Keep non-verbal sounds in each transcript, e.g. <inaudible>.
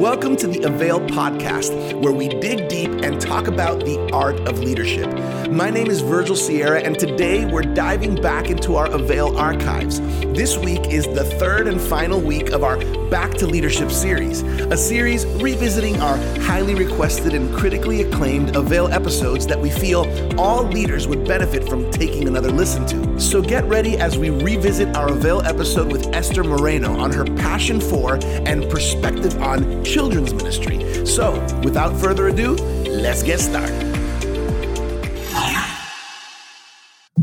Welcome to the Avail podcast, where we dig deep and talk about the art of leadership. My name is Virgil Sierra, and today we're diving back into our Avail archives. This week is the third and final week of our Back to Leadership series, a series revisiting our highly requested and critically acclaimed Avail episodes that we feel all leaders would benefit from taking another listen to. So get ready as we revisit our Avail episode with Esther Moreno on her passion for and perspective on children's ministry. So, without further ado, let's get started.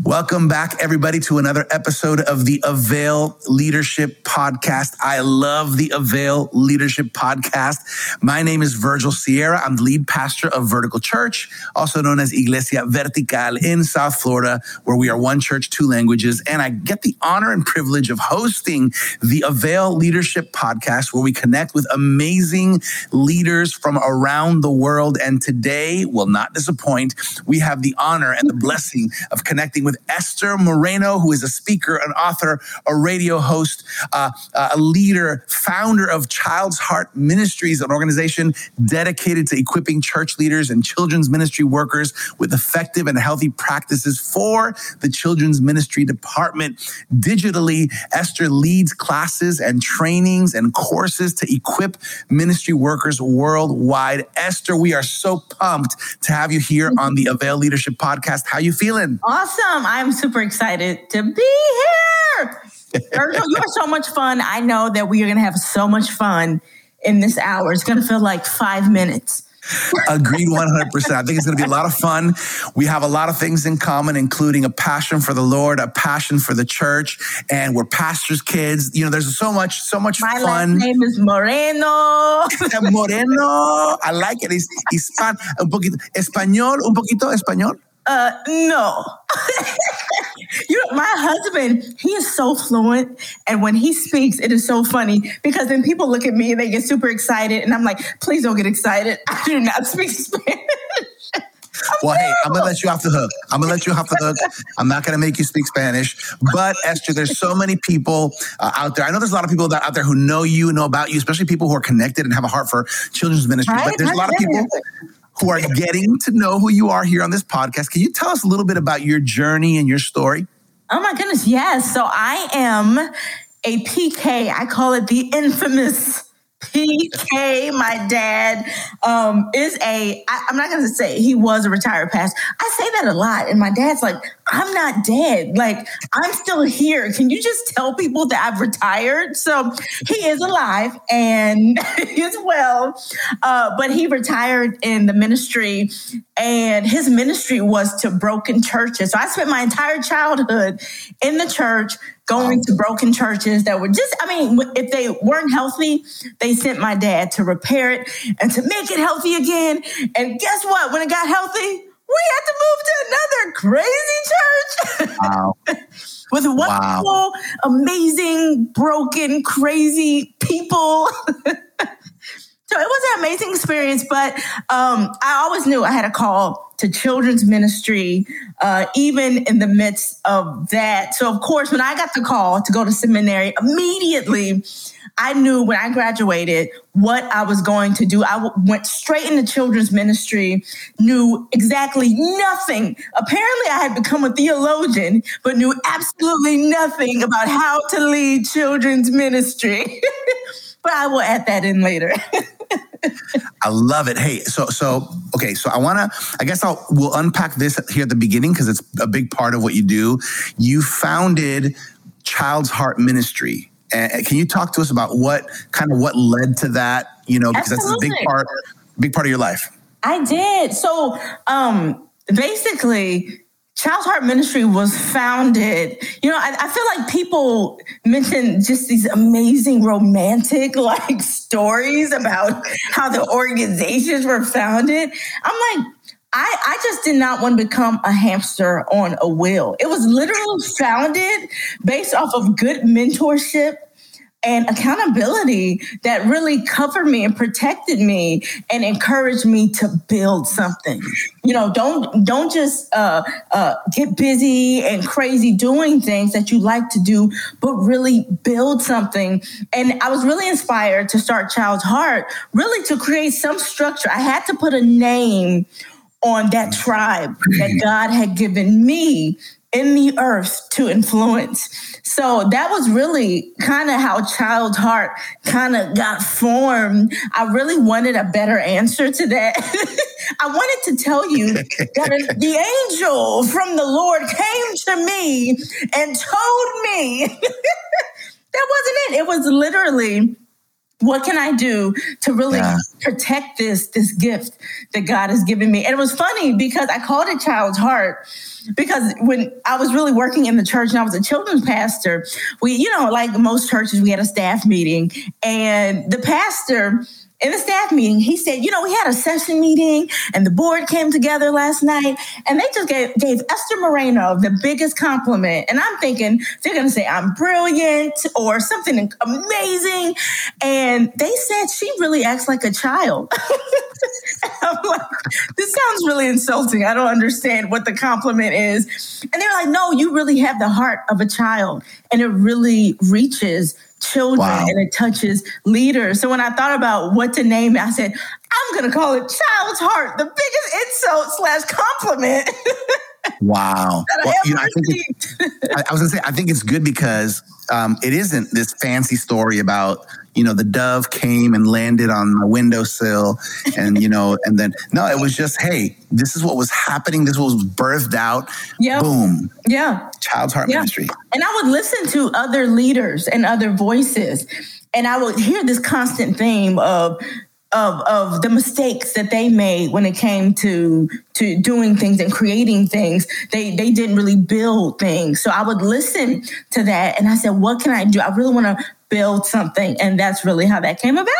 Welcome back, everybody, to another episode of the Avail Leadership Podcast. I love the Avail Leadership Podcast. My name is Virgil Sierra. I'm the lead pastor of Vertical Church, also known as Iglesia Vertical in South Florida, where we are one church, two languages. And I get the honor and privilege of hosting the Avail Leadership Podcast, where we connect with amazing leaders from around the world. And today will not disappoint. We have the honor and the blessing of connecting with Esther Moreno, who is a speaker, an author, a radio host, uh, uh, a leader, founder of Child's Heart Ministries, an organization dedicated to equipping church leaders and children's ministry workers with effective and healthy practices for the children's ministry department. Digitally, Esther leads classes and trainings and courses to equip ministry workers worldwide. Esther, we are so pumped to have you here on the Avail Leadership Podcast. How you feeling? Awesome. I'm super excited to be here. Virgil, you are so much fun. I know that we are going to have so much fun in this hour. It's going to feel like five minutes. Agreed 100%. I think it's going to be a lot of fun. We have a lot of things in common, including a passion for the Lord, a passion for the church, and we're pastors' kids. You know, there's so much, so much My fun. My name is Moreno. <laughs> Moreno. I like it. It's hispan, un poquito, español, un poquito español. Uh, no. <laughs> you know, my husband, he is so fluent. And when he speaks, it is so funny because then people look at me and they get super excited. And I'm like, please don't get excited. <laughs> I do not speak Spanish. <laughs> Well, hey, I'm gonna let you off the hook. I'm gonna let you off the hook. I'm not gonna make you speak Spanish. But Esther, there's so many people uh, out there. I know there's a lot of people that, out there who know you, know about you, especially people who are connected and have a heart for children's ministry. Right? But there's a lot of people who are getting to know who you are here on this podcast. Can you tell us a little bit about your journey and your story? Oh my goodness, yes. So I am a PK. I call it the infamous PK. My dad um, is a, I, I'm not to say he was a retired pastor. I say that a lot. And my dad's like, I'm not dead. Like, I'm still here. Can you just tell people that I've retired? So he is alive and <laughs> he's well. Uh, but he retired in the ministry and his ministry was to broken churches. So I spent my entire childhood in the church going to broken churches that were just, I mean, if they weren't healthy, they sent my dad to repair it and to make it healthy again. And guess what? When it got healthy, we had to move to another crazy church. Wow. <laughs> With wonderful, wow. amazing, broken, crazy people. <laughs> So it was an amazing experience, but um, I always knew I had a call to children's ministry, uh, even in the midst of that. So, of course, when I got the call to go to seminary, immediately I knew when I graduated what I was going to do. I w- went straight into children's ministry, knew exactly nothing. Apparently, I had become a theologian, but knew absolutely nothing about how to lead children's ministry. <laughs> but I will add that in later. <laughs> I love it. Hey, so so okay, so I want to I guess I'll we'll unpack this here at the beginning because it's a big part of what you do. You founded Child's Heart Ministry. And can you talk to us about what kind of what led to that, you know, because Absolutely. that's a big part big part of your life. I did. So, um basically Child's Heart Ministry was founded. You know, I, I, feel like people mention just these amazing romantic <laughs> like stories about how the organizations were founded. I'm like, I, I just did not want to become a hamster on a wheel. It was literally founded based off of good mentorship and accountability that really covered me and protected me and encouraged me to build something. You know, don't don't just uh, uh, get busy and crazy doing things that you like to do, but really build something. And I was really inspired to start Child's Heart, really to create some structure. I had to put a name on that tribe that <laughs> God had given me in the earth to influence. So that was really kind of how Child's Heart kind of got formed. I really wanted a better answer to that. <laughs> I wanted to tell you that <laughs> the angel from the Lord came to me and told me <laughs> that wasn't it. It was literally what can I do to really yeah. protect this this gift that God has given me? And it was funny because I called it Child's Heart because when I was really working in the church and I was a children's pastor, we, you know, like most churches, we had a staff meeting and the pastor in the staff meeting, he said, you know, we had a session meeting and the board came together last night and they just gave, gave Esther Moreno the biggest compliment. And I'm thinking they're going to say I'm brilliant or something amazing. And they said she really acts like a child. <laughs> I'm like, this sounds really insulting. I don't understand what the compliment is. And they're like, no, you really have the heart of a child and it really reaches children wow. and it touches leaders. So when I thought about what to name it, I said, I'm going to call it Child's Heart, the biggest insult slash compliment. <laughs> Wow. well, you know, I, think <laughs> I, I was going to say, I think it's good because um, it isn't this fancy story about you know, the dove came and landed on my windowsill and, you know, and then, no, it was just, hey, this is what was happening. This was birthed out. Yeah. Boom. Yeah. Child's Heart yeah. Ministry. And I would listen to other leaders and other voices. And I would hear this constant theme of, of of the mistakes that they made when it came to to doing things and creating things they they didn't really build things so i would listen to that and i said what can i do i really want to build something. And that's really how that came about.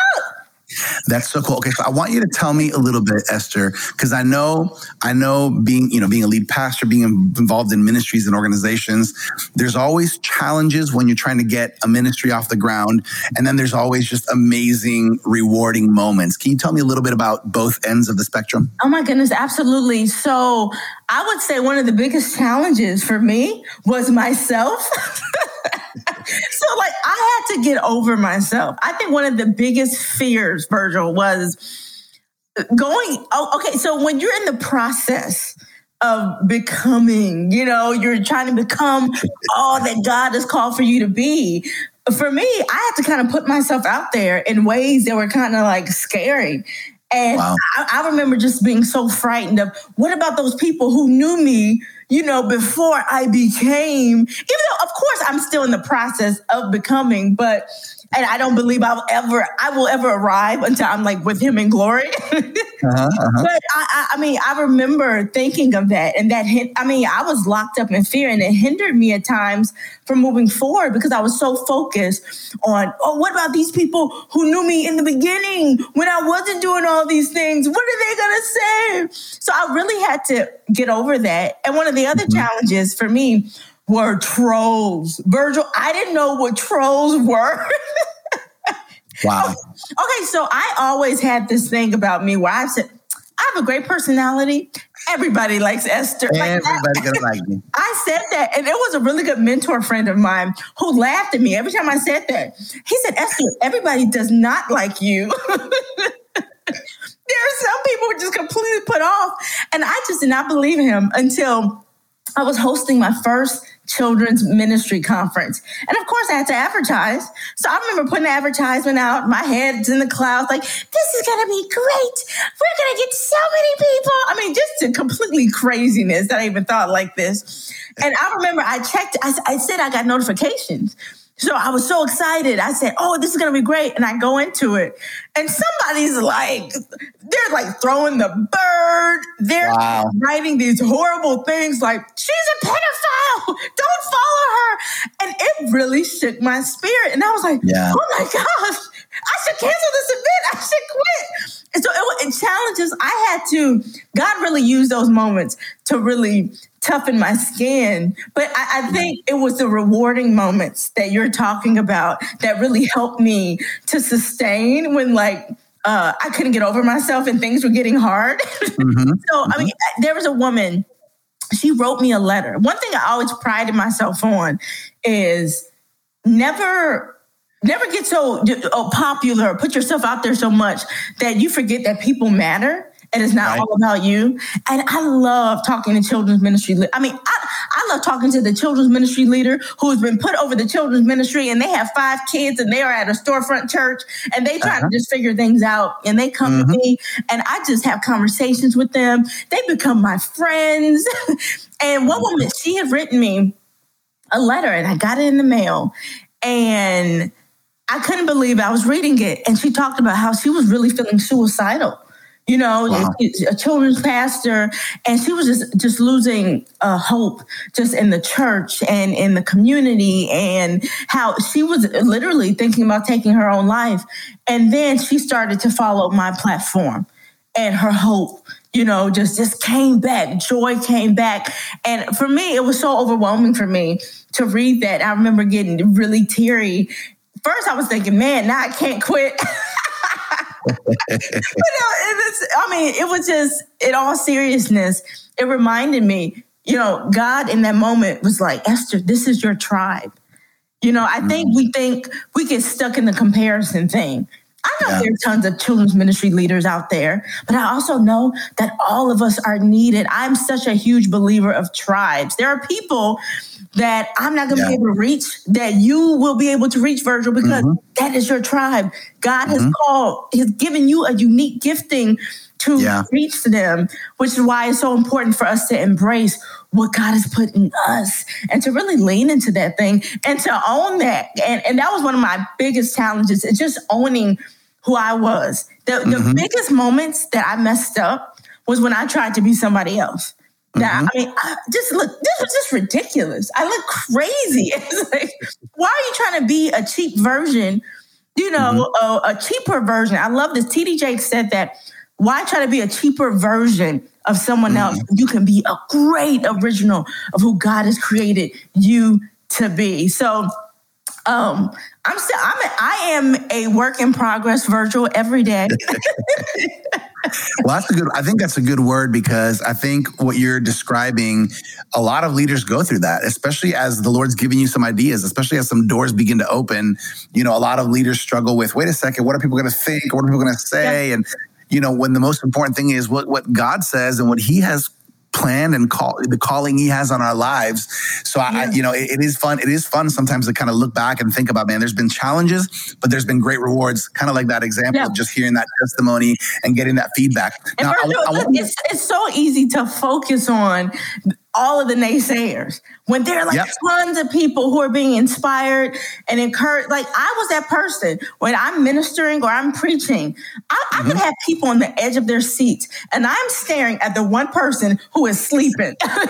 That's so cool. Okay, so I want you to tell me a little bit, Esther, because I know, I know, being you know, being a lead pastor, being involved in ministries and organizations, there's always challenges when you're trying to get a ministry off the ground, and then there's always just amazing, rewarding moments. Can you tell me a little bit about both ends of the spectrum? Oh my goodness, absolutely. So I would say one of the biggest challenges for me was myself. <laughs> so like I had to get over myself. I think one of the biggest fears, Virgil, was going oh, okay, so when you're in the process of becoming, you know, you're trying to become all that God has called for you to be. For me, I had to kind of put myself out there in ways that were kind of like scary. And wow. I, I remember just being so frightened of what about those people who knew me you know, before I became, even though of course I'm still in the process of becoming, but and I don't believe I'll ever I will ever arrive until I'm like with him in glory. <laughs> uh-huh, uh-huh. But I, I, mean, I remember thinking of that, and that hit. I mean, I was locked up in fear, and it hindered me at times from moving forward because I was so focused on, oh, what about these people who knew me in the beginning when I wasn't doing all these things? What are they gonna say? So I really had to get over that. And one of the other mm-hmm. challenges for me were trolls. Virgil, I didn't know what trolls were. <laughs> wow. Okay, so I always had this thing about me where I said, I have a great personality. Everybody likes Esther. Everybody gonna like me. <laughs> I said that, and it was a really good mentor friend of mine who laughed at me every time I said that. He said, Esther, everybody does not like you. <laughs> there are some people who just completely put off. And I just did not believe him until I was hosting my first children's ministry conference. And of course, I had to advertise. So I remember putting the advertisement out, my head's in the clouds, like, this is going to be great. We're going to get so many people. I mean, just a completely craziness that I even thought like this. And I remember I checked, I, I said I got notifications. So I was so excited. I said, "Oh, this is going to be great." And I go into it, and somebody's like, they're like throwing the bird. They're wow. writing these horrible things like, "She's a pedophile. Don't follow her." And it really shook my spirit. And I was like, yeah. "Oh my gosh, I should cancel this event. I should quit." And so it, it challenges. I had to. God really used those moments to really toughen my skin. But I, I, think it was the rewarding moments that you're talking about that really helped me to sustain when like uh, I couldn't get over myself and things were getting hard. Mm-hmm. <laughs> so I mean, mm-hmm. there was a woman. She wrote me a letter. One thing I always prided myself on is never never get so uh, popular put yourself out there so much that you forget that people matter and it's not right. all about you. And I love talking to children's ministry. I mean, I, I love talking to the children's ministry leader who's been put over the children's ministry and they have five kids and they are at a storefront church and they try uh-huh. to just figure things out and they come mm-hmm. to me and I just have conversations with them. They become my friends. <laughs> and one woman, she had written me a letter and I got it in the mail and I couldn't believe I was reading it. And she talked about how she was really feeling suicidal you know, wow. a children's pastor, and she was just just losing uh, hope just in the church and in the community, and how she was literally thinking about taking her own life. And then she started to follow my platform, and her hope, you know, just just came back. Joy came back, and for me, it was so overwhelming for me to read that. I remember getting really teary. First, I was thinking, man, now I can't quit. <laughs> was, I mean, it was just, in all seriousness, it reminded me, you know, God in that moment was like, Esther, this is your tribe. You know, I think mm. we think we get stuck in the comparison thing. I know yeah. there are tons of children's ministry leaders out there, but I also know that all of us are needed. I'm such a huge believer of tribes. There are people that I'm not going to yeah. be able to reach, that you will be able to reach, Virgil, because mm-hmm. that is your tribe. God mm-hmm. has called, has given you a unique gifting to yeah. reach them, which is why it's so important for us to embrace what God has put in us and to really lean into that thing and to own that. And, and that was one of my biggest challenges, is just owning who I was. The, mm-hmm. the biggest moments that I messed up was when I tried to be somebody else. Now, mm-hmm. I mean, I just look, this was just ridiculous. I look crazy. <laughs> It's like, why are you trying to be a cheap version, you know, mm-hmm. a, a, cheaper version? I love this. TD Jakes said that. Why try to be a cheaper version of someone mm-hmm. else? You can be a great original of who God has created you to be. So, um, I'm still I'm a, I am a work in progress Virgil every day. <laughs> well, that's a good I think that's a good word because I think what you're describing a lot of leaders go through that, especially as the Lord's giving you some ideas, especially as some doors begin to open. You know, a lot of leaders struggle with, wait a second, what are people going to think? What are people going to say? Yeah. And you know, when the most important thing is what what God says and what he has plan and call the calling he has on our lives. So yeah. I, you know, it, it is fun. It is fun sometimes to kind of look back and think about, man, there's been challenges, but there's been great rewards. Kind of like that example yeah. of just hearing that testimony and getting that feedback. Now, I, I, I, it's, it's so easy to focus on all of the naysayers when there are like yep. tons of people who are being inspired and encouraged. Like I was that person when I'm ministering or I'm preaching, I, I mm-hmm. could have people on the edge of their seats and I'm staring at the one person who is sleeping. <laughs> I'm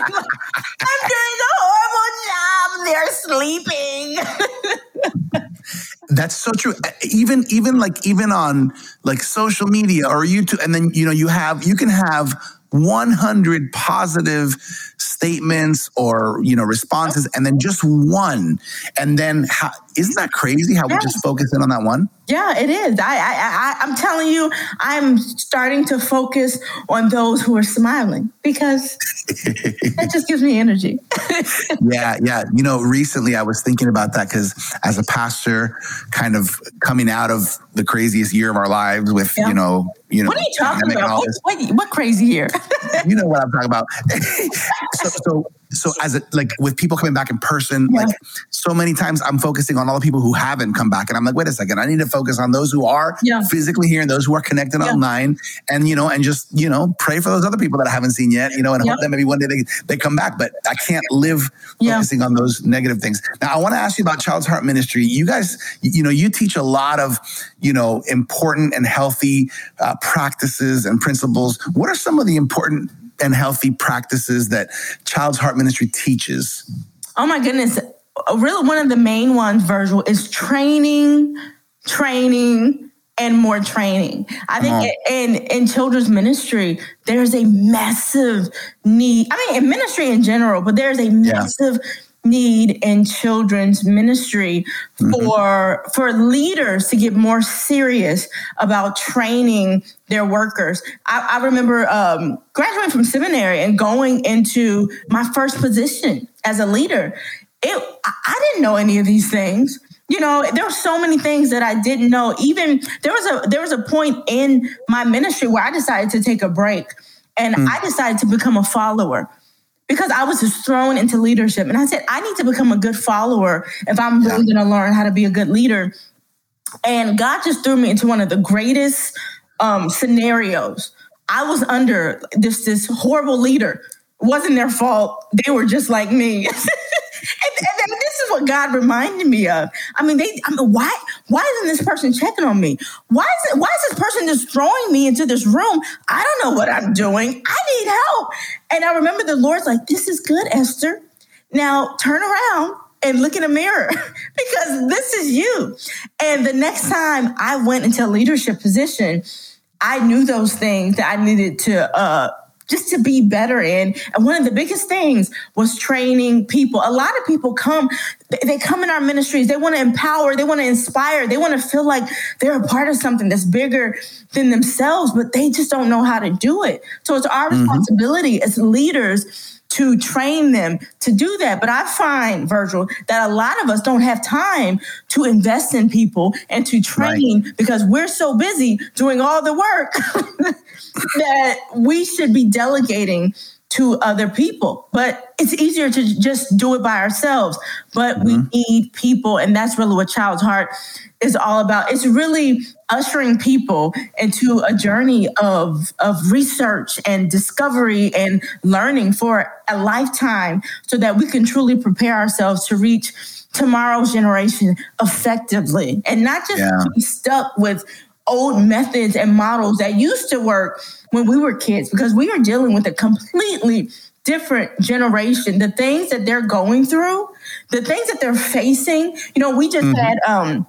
doing a horrible job. They're sleeping. That's so true. Even even like even on like social media or YouTube, and then you know you have you can have 100 positive statements or you know responses and then just one and then how, isn't that crazy how yes. we just focus in on that one? Yeah it is. I, I i i'm telling you i'm starting to focus on those who are smiling because <laughs> that just gives me energy. <laughs> Yeah yeah. You know recently i was thinking about that because as a pastor kind of coming out of the craziest year of our lives with yeah. you know you know what are you talking about? what, what, what crazy year? You know what i'm talking about. <laughs> So, so so as a, like with people coming back in person yeah. like so many times i'm focusing on all the people who haven't come back and i'm like wait a second i need to focus on those who are yeah. physically here and those who are connected yeah. online and you know and just you know pray for those other people that i haven't seen yet you know and hope that maybe one day they, they come back but i can't live focusing on those negative things now i want to ask you about child's heart ministry you guys you know you teach a lot of you know important and healthy uh, practices and principles what are some of the important and healthy practices that Child's Heart Ministry teaches? Oh my goodness. Really, one of the main ones, Virgil, is training, training, and more training. I think uh-huh. in in children's ministry, there's a massive need. I mean, in ministry in general, but there's a massive yeah need in children's ministry mm-hmm. for for leaders to get more serious about training their workers. I, I remember um, graduating from seminary and going into my first position as a leader. It I didn't know any of these things you know there were so many things that i didn't know even there was a there was a point in my ministry where i decided to take a break and mm. i decided to become a follower because i was just thrown into leadership and i said i need to become a good follower if i'm really yeah. going to learn how to be a good leader and god just threw me into one of the greatest um, scenarios i was under this this horrible leader it wasn't their fault they were just like me <laughs> and, and this is what God reminded me of. I mean, they. I mean, why? Why isn't this person checking on me? Why is it? Why is this person just throwing me into this room? I don't know what I'm doing. I need help. And I remember the Lord's like, "This is good, Esther. Now turn around." And look in a mirror <laughs> because this is you. And the next time I went into a leadership position, I knew those things that I needed to uh, just to be better in. And one of the biggest things was training people. A lot of people come, they come in our ministries, they want to empower, they want to inspire, they want to feel like they're a part of something that's bigger than themselves, but they just don't know how to do it. So it's our mm-hmm. responsibility as leaders to train them to do that. But I find, Virgil, that a lot of us don't have time to invest in people and to train right. because we're so busy doing all the work <laughs> that we should be delegating to other people. But it's easier to just do it by ourselves. But mm-hmm. we need people, and that's really what Child's Heart is all about. It's really ushering people into a journey of, of research and discovery and learning for a lifetime so that we can truly prepare ourselves to reach tomorrow's generation effectively and not just yeah. be stuck with old methods and models that used to work when we were kids because we are dealing with a completely different generation the things that they're going through the things that they're facing you know we just mm-hmm. had um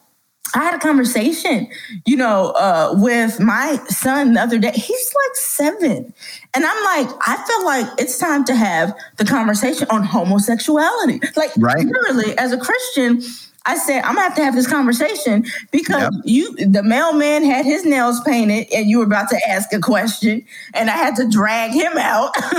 I had a conversation, you know, uh, with my son the other day. He's like seven. And I'm like, I feel like it's time to have the conversation on homosexuality. Like, right. literally, as a Christian, I said, I'm gonna have to have this conversation because yep. you, the mailman had his nails painted and you were about to ask a question and I had to drag him out. <laughs>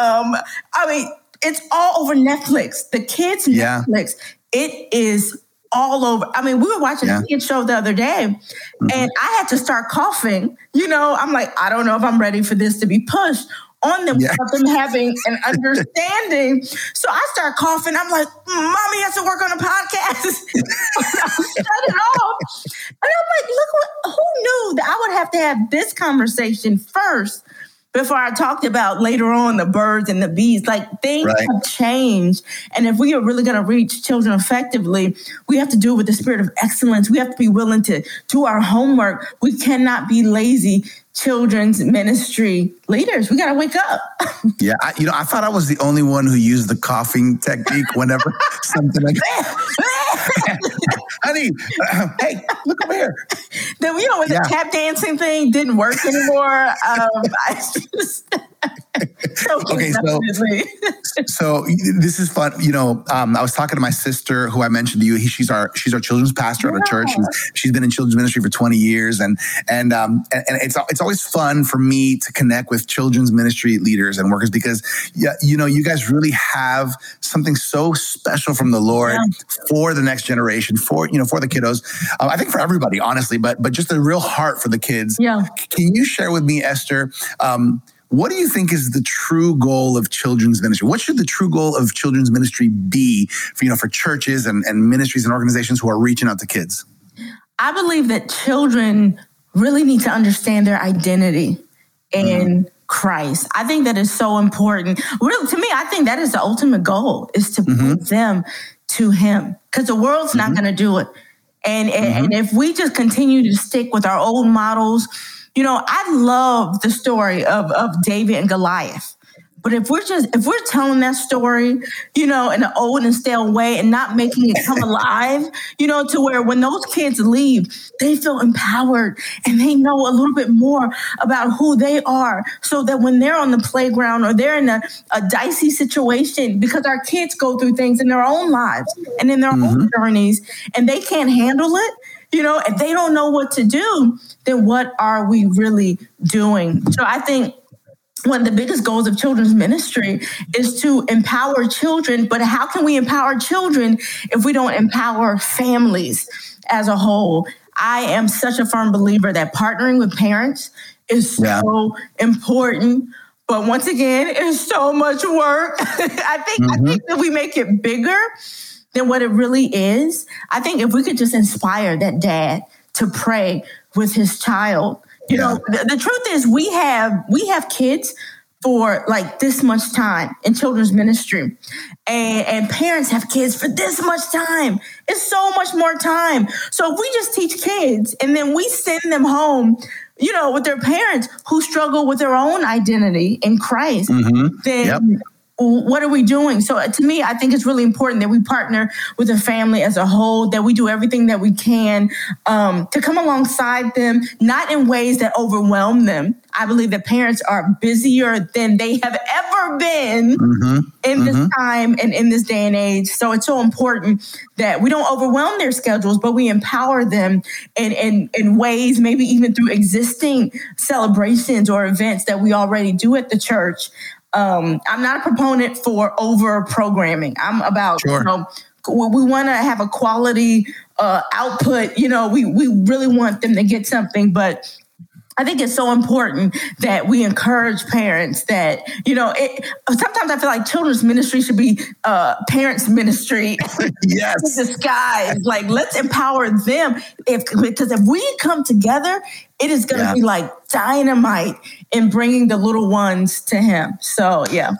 um, I mean, it's all over Netflix. The kids' yeah. Netflix. It is all over. I mean, we were watching yeah. a kid show the other day mm-hmm. and I had to start coughing. You know, I'm like, I don't know if I'm ready for this to be pushed on them yeah. without them having an understanding. so I start coughing. I'm like, mommy has to work on a podcast. <laughs> shut it off. And I'm like, look what who knew that I would have to have this conversation first before I talked about later on the birds and the bees. Like things right. have changed. And if we are really going to reach children effectively, we have to do it with the spirit of excellence. We have to be willing to do our homework. We cannot be lazy children's ministry leaders. We got to wake up. <laughs> yeah, I, you know, I thought I was the only one who used the coughing technique whenever <laughs> something like, <laughs> honey, uh, <clears throat> hey, look over here. Then you know when yeah. the tap dancing thing didn't work anymore. Um, I just. Okay, so, so this is fun. You know, um, I was talking to my sister, who I mentioned to you. He, she's our she's our children's pastor yeah. at our church. She's, she's been in children's ministry for twenty years, and and um, and, and it's it's always fun for me to connect with children's ministry leaders and workers because yeah, you know, you guys really have something so special from the Lord yeah. for the next generation, for you know, for the kiddos. Um, I think for everybody, honestly, but but just a real heart for the kids. Yeah. Can you share with me, Esther? Um, what do you think is the true goal of children's ministry? What should the true goal of children's ministry be for, you know, for churches and, and ministries and organizations who are reaching out to kids? I believe that children really need to understand their identity in mm-hmm. Christ. I think that is so important. Really, to me, I think that is the ultimate goal is to mm-hmm. bring them to Him because the world's mm-hmm. not going to do it. And, and, and mm-hmm. if we just continue to stick with our old models, you know, I love the story of, of David and Goliath. But if we're just if we're telling that story, you know, in an old and stale way and not making it come <laughs> alive, you know, to where when those kids leave, they feel empowered and they know a little bit more about who they are. So that when they're on the playground or they're in a, a dicey situation, because our kids go through things in their own lives and in their mm-hmm. own journeys and they can't handle it, you know, if they don't know what to do, then what are we really doing? So I think one of the biggest goals of children's ministry is to empower children. But how can we empower children if we don't empower families as a whole? I am such a firm believer that partnering with parents is so yeah. important. But once again, it's so much work. <laughs> I think mm-hmm. I think that we make it bigger than what it really is. I think if we could just inspire that dad to pray with his child you yeah. know, the, the truth is we have we have kids for like this much time in children's ministry. And, and parents have kids for this much time. It's so much more time. So if we just teach kids and then we send them home, you know, with their parents who struggle with their own identity in Christ, mm-hmm. then yep what are we doing? So uh, to me, I think it's really important that we partner with the family as a whole, that we do everything that we can um, to come alongside them, not in ways that overwhelm them. I believe that parents are busier than they have ever been mm-hmm. in this mm-hmm. time and in this day and age. So it's so important that we don't overwhelm their schedules, but we empower them in, in, in ways, maybe even through existing celebrations or events that we already do at the church um, I'm not a proponent for over programming. I'm about sure. you know we want to have a quality uh, output. You know, we we really want them to get something, but I think it's so important that we encourage parents that, you know, it, sometimes I feel like children's ministry should be uh, parents' ministry. <laughs> <laughs> yes. disguise. Like, let's empower them. If Because if we come together, it is going to yeah. be like dynamite in bringing the little ones to Him. So, yeah.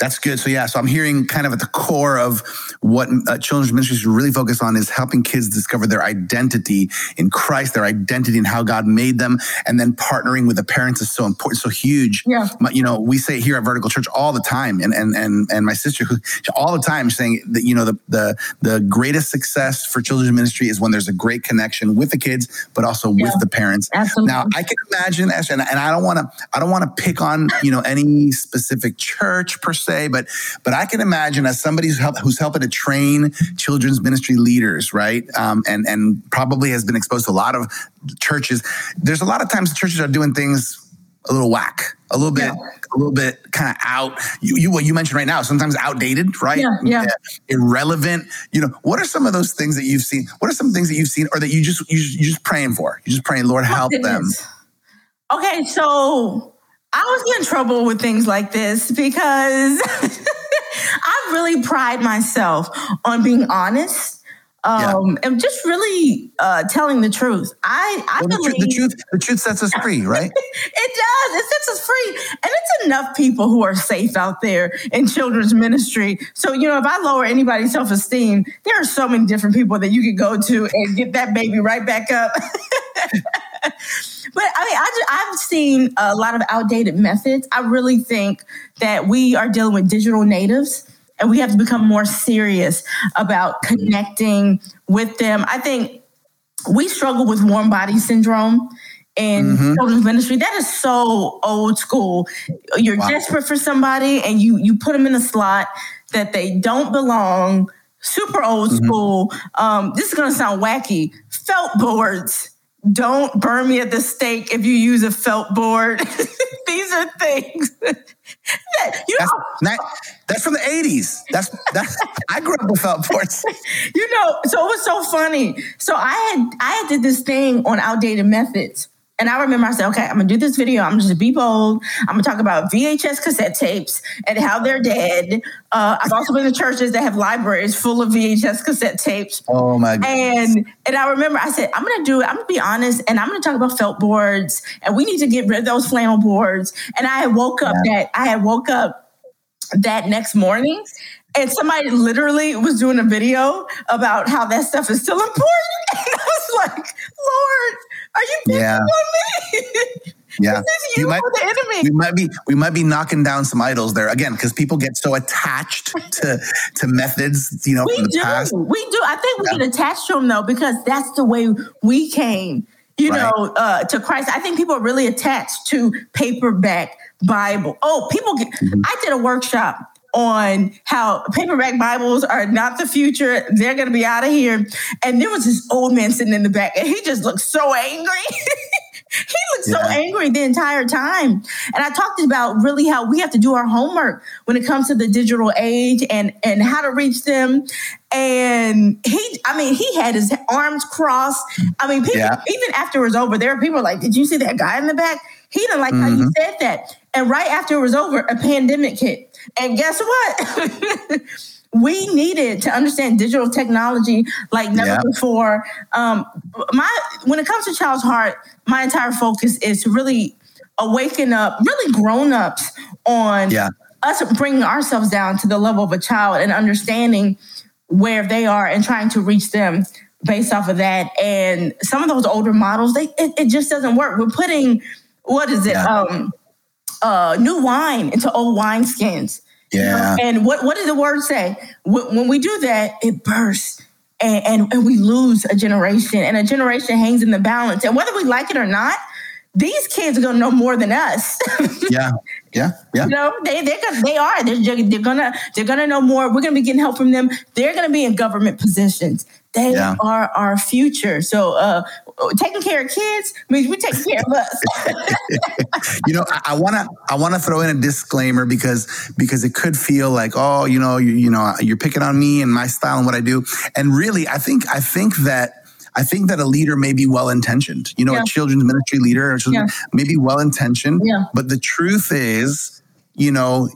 That's good. So yeah, so I'm hearing kind of at the core of what uh, children's ministry should really focus on is helping kids discover their identity in Christ, their identity in how God made them, and then partnering with the parents is so important, so huge. Yeah. You know, we say here at Vertical Church all the time, and and and and my sister who all the time saying that you know the the the greatest success for children's ministry is when there's a great connection with the kids, but also yeah. with the parents. Absolutely. Now I can imagine, and, and I don't want to I don't want to pick on you know any specific church per se say, but but I can imagine as somebody who's, help, who's helping to train children's ministry leaders, right, um, and and probably has been exposed to a lot of churches. There's a lot of times churches are doing things a little whack, a little bit, yeah. a little bit kind of out. You, you, what you mentioned right now, sometimes outdated, right? Yeah, yeah. irrelevant. You know, what are some of those things that you've seen? What are some things that you've seen, or that you just you you just praying for? You just praying, Lord, help them. Okay, so I was in trouble with things like this because <laughs> I really pride myself on being honest. Um, yeah. and just really uh, telling the truth. I, I well, believe the truth, the truth sets us free, <laughs> right? it does. It sets us free, and it's enough people who are safe out there in children's ministry. So you know, if I lower anybody's self esteem, there are so many different people that you could go to and get that baby right back up. <laughs> But I mean, I, have seen a lot of outdated methods. I really think that we are dealing with digital natives and we have to become more serious about connecting with them. I think we struggle with warm body syndrome in mm-hmm. children's ministry. That is so old school. You're wow. desperate for somebody and you you put them in a slot that they don't belong. Super old mm-hmm. school. Um, this is gonna sound wacky. Felt boards don't burn me at the stake if you use a felt board. <laughs> These are things <laughs> that, you that's, know, not, that's from the 80s. That's that I grew up with felt boards. <laughs> You know, so it was so funny. So I had I had did this thing on outdated methods. And I remember I said, okay, I'm gonna do this video. I'm just be bold. I'm gonna talk about VHS cassette tapes and how they're dead. Uh, I've also been to churches that have libraries full of VHS cassette tapes. Oh my god! And and I remember I said, I'm gonna do it. I'm gonna be honest, and I'm gonna talk about felt boards, and we need to get rid of those flannel boards. And I woke up yeah. that I had woke up that next morning and somebody literally was doing a video about how that stuff is still important. <laughs> And I was like, Lord, are you picking yeah. on me? <laughs> Yeah. You, you might, the me. We might be we might be knocking down some idols there again because people get so attached to to methods, you know, we from the do. past. We do. I think we Yeah. get attached to them though because that's the way we came. You Right. know, uh, to Christ. I think people are really attached to paperback Bible. Oh, people get. Mm-hmm. I did a workshop on how paperback Bibles are not the future. They're going to be out of here. And there was this old man sitting in the back, and he just looked so angry. <laughs> he looked so angry the entire time. And I talked about really how we have to do our homework when it comes to the digital age and and how to reach them. And he, I mean, he had his arms crossed. I mean, people, Yeah. even after it was over, there were people like, "Did you see that guy in the back? He didn't like how you mm-hmm. said that." And right after it was over, a pandemic hit. And guess what? <laughs> we needed to understand digital technology like never before. Um, my when it comes to child's heart, my entire focus is to really awaken up, really grown ups on Yeah. us bringing ourselves down to the level of a child and understanding where they are and trying to reach them based off of that. And some of those older models, they it, it just doesn't work. We're putting what is it? Yeah. Um, uh, new wine into old wine skins. Yeah. And what, what does the word say? When we do that, it bursts and, and, and we lose a generation, and a generation hangs in the balance. And whether we like it or not, these kids are gonna know more than us. <laughs> Yeah. Yeah. Yeah. you know, they they're gonna, they are they're, they're gonna they're gonna know more. We're gonna be getting help from them. They're gonna be in government positions. They Yeah. are our future. So uh, taking care of kids means we're taking care of us. <laughs> you know, I want to I want to throw in a disclaimer because because it could feel like oh, you know, you, you know, you're picking on me and my style and what I do. And really, I think I think that I think that a leader may be well intentioned. You know, Yeah. a children's ministry leader or children may be well intentioned. Yeah. But the truth is, you know,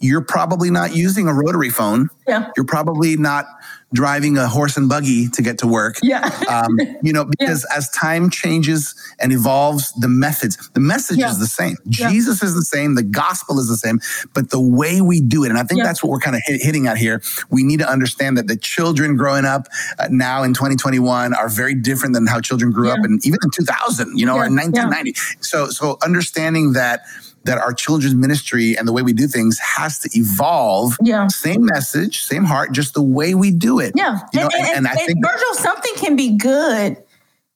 you're probably not using a rotary phone. Yeah. You're probably not driving a horse and buggy to get to work. Yeah. Um, you know, <laughs> because as time changes and evolves, the methods, the message Yeah. is the same. Yeah. Jesus is the same. The gospel is the same. But the way we do it, and I think Yeah. that's what we're kind of hit, hitting at here. We need to understand that the children growing up uh, now in 2021 are very different than how children grew up, Yeah. and even in 2000, you know, or in Yeah. 1990. So, so understanding that that our children's ministry and the way we do things has to evolve. Yeah. Same message, same heart, just the way we do it. Yeah. You know, and, and, and I and think Virgil, something can be good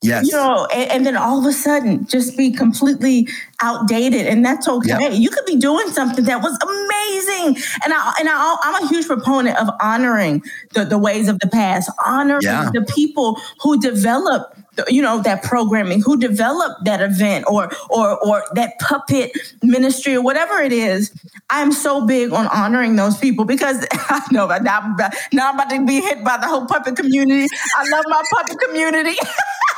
yes. you know, and, and then all of a sudden just be completely outdated, and that's okay. Yep. You could be doing something that was amazing, and I and I, I'm a huge proponent of honoring the, the ways of the past, honoring Yeah. the people who developed. You know that programming, who developed that event, or or or that puppet ministry, or whatever it is. I'm so big on honoring those people because <laughs> I know now, now I'm about to be hit by the whole puppet community. I love my puppet community. <laughs>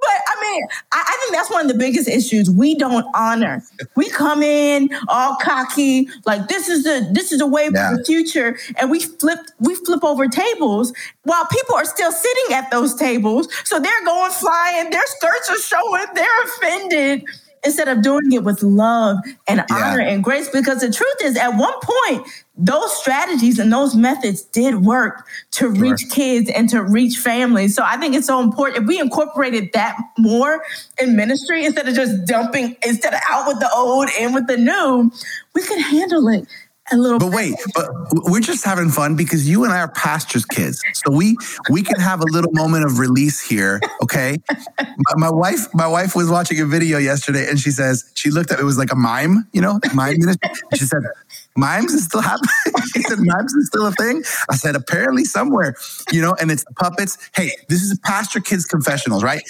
But I mean, I, I think that's one of the biggest issues. We don't honor. We come in all cocky, like this is the this is the way Yeah. for the future, and we flip we flip over tables while people are still sitting at those tables. So they're going flying, their skirts are showing, they're offended. Instead of doing it with love and Yeah. honor and grace, because the truth is, at one point, those strategies and those methods did work to reach kids and to reach families. So I think it's so important if we incorporated that more in ministry instead of just dumping, instead of out with the old in with the new, we could handle it a little. But wait, but we're just having fun because you and I are pastors' kids, so we we can have a little moment of release here, okay? My, my wife, my wife was watching a video yesterday, and she says she looked at it was like a mime, you know, mime ministry. She said, "Mimes is still happening." <laughs> she said, "Mimes is still a thing." I said, "Apparently somewhere, you know." And it's the puppets. Hey, this is pastor kids confessionals, right?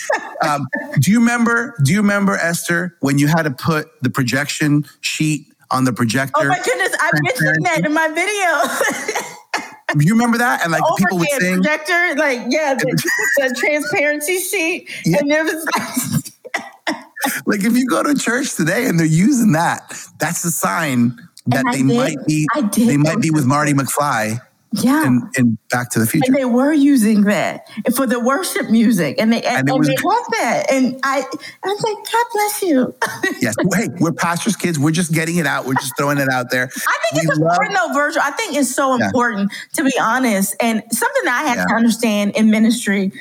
Um, do you remember? Do you remember Esther when you had to put the projection sheet? On the projector, Oh my goodness, I mentioned that in my video. <laughs> You remember that? And like people would sing. projector, like yeah, the, the <laughs> transparency sheet, Yeah. and there was Like if you go to church today and they're using that, that's a sign that they did- might be they might be with Marty McFly yeah. in, in Back to the Future. and they were using that for the worship music, and they and, And and was- they love that. And I, I was like, God bless you. <laughs> yes. Hey, we're pastors' kids. We're just getting it out. We're just throwing it out there. I think it's love- important though, Virgil. I think it's so Yeah. important to be honest, and something that I had Yeah. to understand in ministry.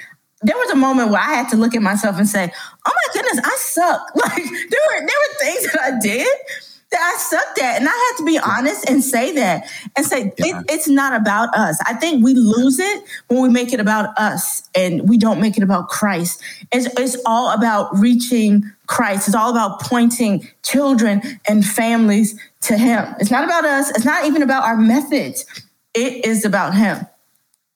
there was a moment where I had to look at myself and say, "Oh my goodness, I suck." <laughs> Like there were there were things that I did I sucked at. And I had to be honest and say that and say, yeah. it, it's not about us. I think we lose it when we make it about us and we don't make it about Christ. It's, it's all about reaching Christ. It's all about pointing children and families to Him. It's not about us. It's not even about our methods. It is about Him.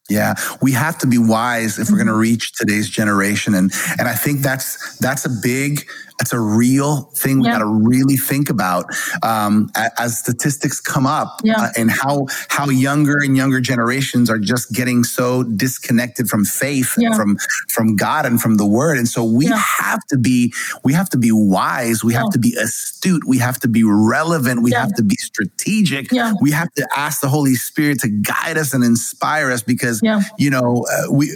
Yeah, we have to be wise if we're going to mm-hmm. reach today's generation, and and I think that's that's a big that's a real thing we got to really think about um, as statistics come up yeah. uh, and how how younger and younger generations are just getting so disconnected from faith yeah. from from God and from the Word. And so we have to be we have to be wise. We have to be astute. We have to be relevant. We have to be strategic. We have to ask the Holy Spirit to guide us and inspire us because you know uh, we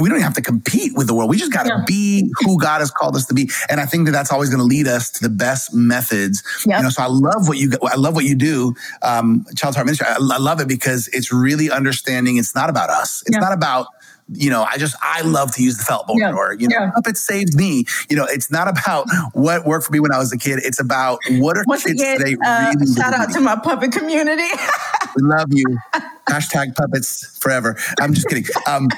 we don't have to compete with the world. We just got to be who God has called us to be. And I think that that's always going to lead us to the best methods. Yep. You know, so I love what you I love what you do, um, Child's Heart Ministry. I, I, love it because it's really understanding. It's not about us. It's yep. not about you know, I just I love to use the felt board, yeah. or you know, yeah. it saved me. You know, it's not about what worked for me when I was a kid. It's about what are Once kids again, today uh, really Shout out to my puppet community. we love you. <laughs> Hashtag puppets forever. I'm just kidding. Um,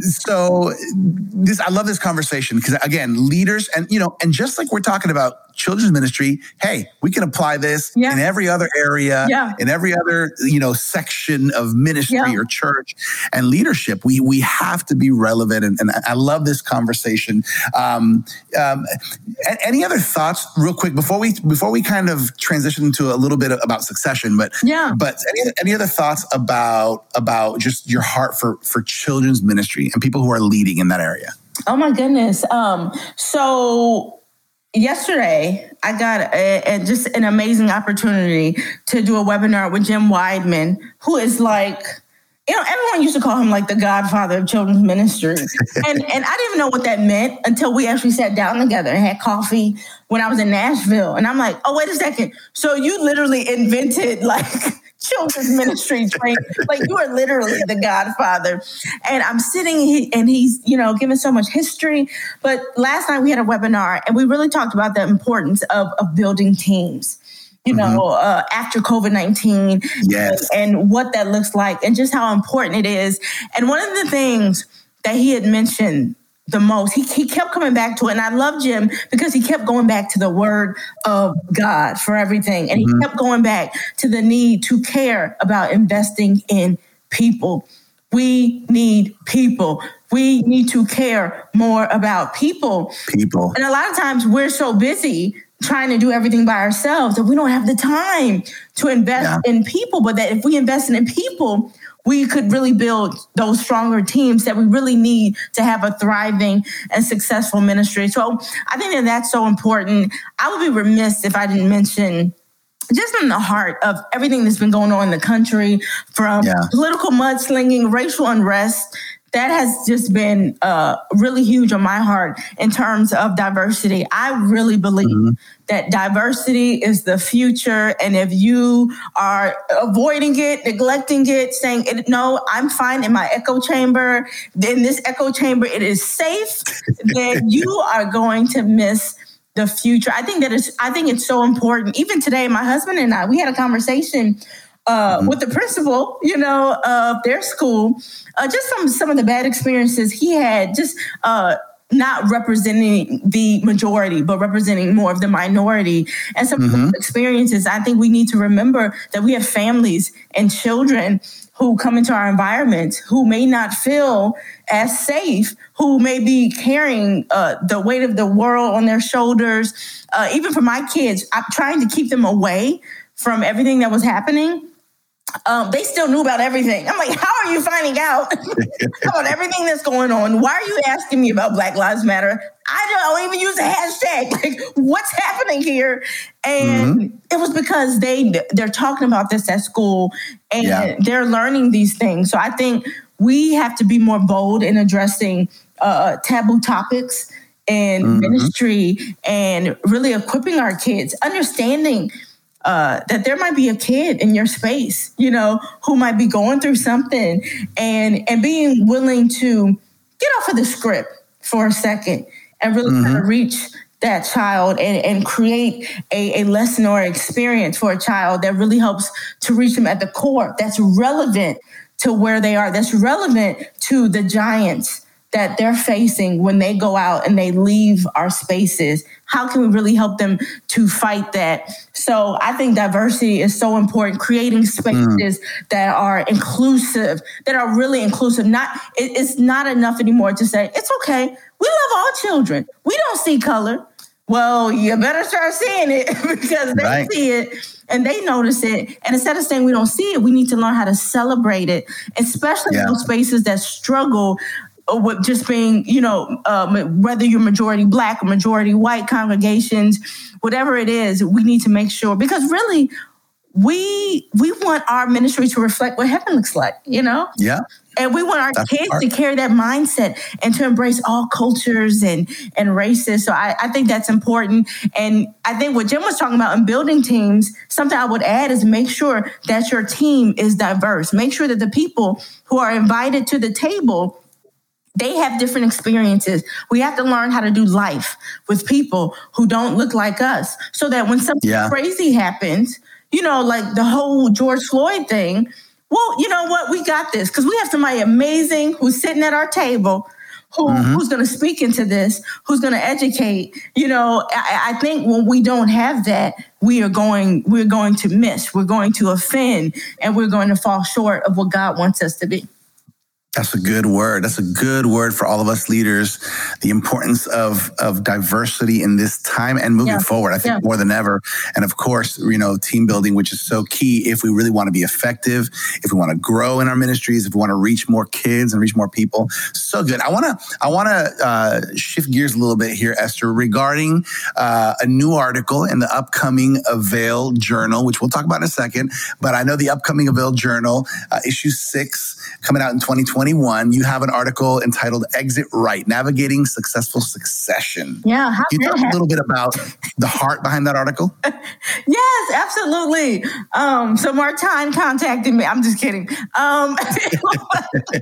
so this I love this conversation because again, leaders and you know, and just like we're talking about children's ministry, hey, we can apply this yeah. in every other area, yeah. in every other, you know, section of ministry yeah. or church and leadership. We we have to be relevant. And, and I love this conversation. Um, um, any other thoughts, real quick, before we before we kind of transition to a little bit about succession, but yeah, but any, any other thoughts about about just your heart for for children's ministry and people who are leading in that area? Oh my goodness. Um, so yesterday I got a, a, just an amazing opportunity to do a webinar with Jim Wideman, who is like, you know, everyone used to call him like the godfather of children's ministry. <laughs> and and I didn't even know what that meant until we actually sat down together and had coffee when I was in Nashville. And I'm like, oh, wait a second. So you literally invented like children's ministry training. Like you are literally the godfather. And I'm sitting and he's, you know, giving so much history. But last night we had a webinar and we really talked about the importance of, of building teams. You know, mm-hmm. uh, after COVID 19 yes. and what that looks like, and just how important it is. And one of the things that he had mentioned the most. He, he kept coming back to it. And I love Jim because he kept going back to the word of God for everything. And mm-hmm. he kept going back to the need to care about investing in people. We need people. We need to care more about people. People. And a lot of times we're so busy trying to do everything by ourselves that we don't have the time to invest yeah. in people. But that if we invest in people, we could really build those stronger teams that we really need to have a thriving and successful ministry. So I think that that's so important. I would be remiss if I didn't mention just in the heart of everything that's been going on in the country from yeah. political mudslinging, racial unrest, that has just been uh, really huge on my heart in terms of diversity. I really believe mm-hmm. that diversity is the future. And if you are avoiding it, neglecting it, saying, no, I'm fine in my echo chamber, in this echo chamber, it is safe, <laughs> then you are going to miss the future. I think that is, I think it's so important. Even today, my husband and I, we had a conversation uh, mm-hmm. with the principal, you know, of their school, uh, just some some of the bad experiences he had, just uh, not representing the majority, but representing more of the minority, and some mm-hmm. experiences. I think we need to remember that we have families and children who come into our environment who may not feel as safe, who may be carrying uh, the weight of the world on their shoulders. Uh, even for my kids, I'm trying to keep them away from everything that was happening um, they still knew about everything. I'm like, how are you finding out <laughs> about everything that's going on? Why are you asking me about Black Lives Matter? I don't even use a hashtag. <laughs> Like, what's happening here? And mm-hmm. it was because they they're talking about this at school and yeah. they're learning these things. So I think we have to be more bold in addressing uh, taboo topics and mm-hmm. ministry and really equipping our kids, understanding uh, that there might be a kid in your space, you know, who might be going through something and and being willing to get off of the script for a second and really mm-hmm. kind of reach that child and, and create a, a lesson or experience for a child that really helps to reach them at the core that's relevant to where they are, that's relevant to the giants that they're facing when they go out and they leave our spaces. How can we really help them to fight that? So I think diversity is so important. Creating spaces mm. that are inclusive, that are really inclusive. Not it, it's not enough anymore to say it's okay. We love all children. We don't see color. Well, you better start seeing it <laughs> because they right. see it and they notice it. And instead of saying we don't see it, we need to learn how to celebrate it, especially yeah. those spaces that struggle with just being, you know, um, whether you're majority black or majority white congregations, whatever it is, we need to make sure because really we we want our ministry to reflect what heaven looks like, you know? Yeah. And we want our That's kids to carry that mindset and to embrace all cultures and and races. So I, I think that's important. And I think what Jim was talking about in building teams, something I would add is make sure that your team is diverse. Make sure that the people who are invited to the table they have different experiences. We have to learn how to do life with people who don't look like us so that when something yeah. crazy happens, you know, like the whole George Floyd thing, well, you know what? We got this because we have somebody amazing who's sitting at our table. Who, mm-hmm. Who's going to speak into this? Who's going to educate? You know, I, I think when we don't have that, we are going we're going to miss. We're going to offend, and we're going to fall short of what God wants us to be. That's a good word. That's a good word for all of us leaders. The importance of of diversity in this time and moving yeah. forward. I think yeah. more than ever. And of course, you know, team building, which is so key if we really want to be effective, if we want to grow in our ministries, if we want to reach more kids and reach more people. So good. I want to I want to uh, shift gears a little bit here, Esther, regarding uh, a new article in the upcoming Avail Journal, which we'll talk about in a second. But I know the upcoming Avail Journal, uh, issue six, coming out in 2020. 21, you have an article entitled Exit Right Navigating Successful Succession. Yeah. Can you talk a little bit about the heart behind that article? <laughs> yes, absolutely. Um, so Martijn contacted me. I'm just kidding. Um, <laughs> and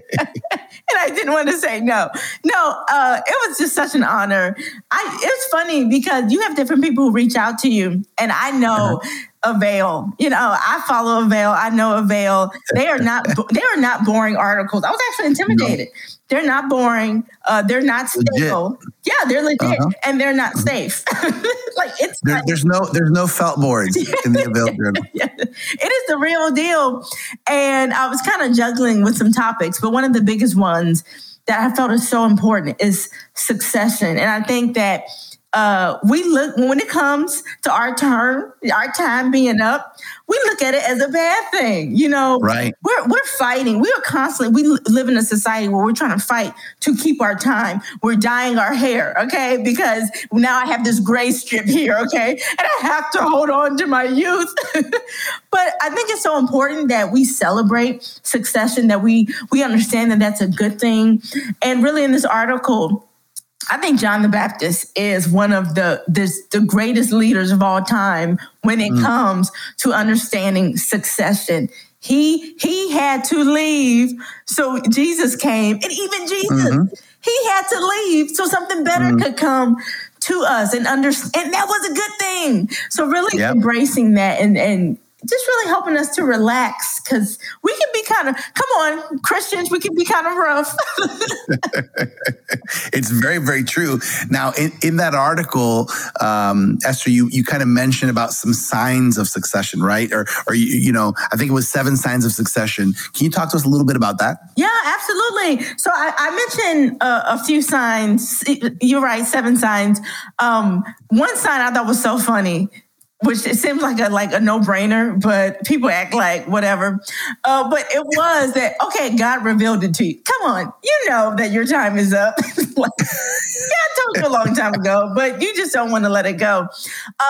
I didn't want to say no. No, uh, it was just such an honor. I, it's funny because you have different people who reach out to you, and I know. Uh-huh Avail. You know, I follow Avail. I know Avail. They are not they are not boring articles. I was actually intimidated. No. They're not boring. Uh, they're not stable. Legit. Yeah, they're legit, uh-huh. and they're not mm-hmm. safe. <laughs> like it's there, there's no there's no felt boards <laughs> in the Avail journal. <laughs> yeah. It is the real deal. And I was kind of juggling with some topics, but one of the biggest ones that I felt is so important is succession, and I think that uh, we look when it comes to our turn, our time being up, we look at it as a bad thing. You know, right? We're we're fighting. We are constantly. We live in a society where we're trying to fight to keep our time. We're dyeing our hair, okay? Because now I have this gray strip here, okay, and I have to hold on to my youth. <laughs> but I think it's so important that we celebrate succession. That we we understand that that's a good thing. And really, in this article I think John the Baptist is one of the the, the greatest leaders of all time when it mm. comes to understanding succession. He he had to leave, so Jesus came, and even Jesus mm-hmm. he had to leave so something better mm. could come to us and under and that was a good thing. So really yep. embracing that and and just really helping us to relax because we can be kind of come on christians we can be kind of rough. <laughs> It's very very true. Now in, in that article um, esther you, you kind of mentioned about some signs of succession right? Or or you, you know i think it was seven signs of succession. Can you talk to us a little bit about that? Yeah absolutely. So i, I mentioned a, a, few signs. You're right seven signs. Um, one sign i thought was so funny which it seems like a like a no brainer, but people act like whatever. Uh, but it was that okay. God revealed it to you. Come on, you know that your time is up. <laughs> like, God told you a long time ago, but you just don't want to let it go.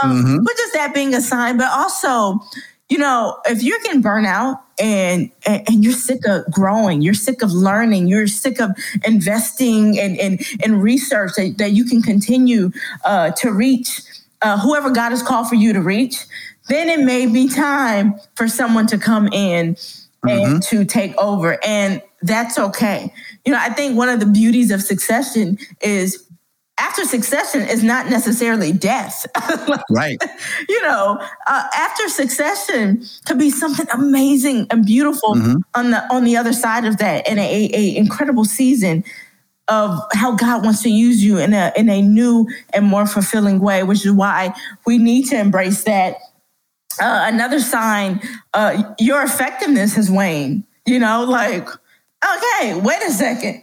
Um, mm-hmm. But just that being a sign, but also, you know, if you're getting burnt out and, and you're sick of growing, you're sick of learning, you're sick of investing in in, in research that, that you can continue uh, to reach uh, whoever God has called for you to reach, then it may be time for someone to come in mm-hmm. and to take over. And that's okay. You know, I think one of the beauties of succession is after succession is not necessarily death. <laughs> right. <laughs> You know, uh, after succession could be something amazing and beautiful mm-hmm. on the on the other side of that, and a, a incredible season of how God wants to use you in a in a new and more fulfilling way, which is why we need to embrace that. Uh, another sign, uh, your effectiveness has waned. You know, like, okay, wait a second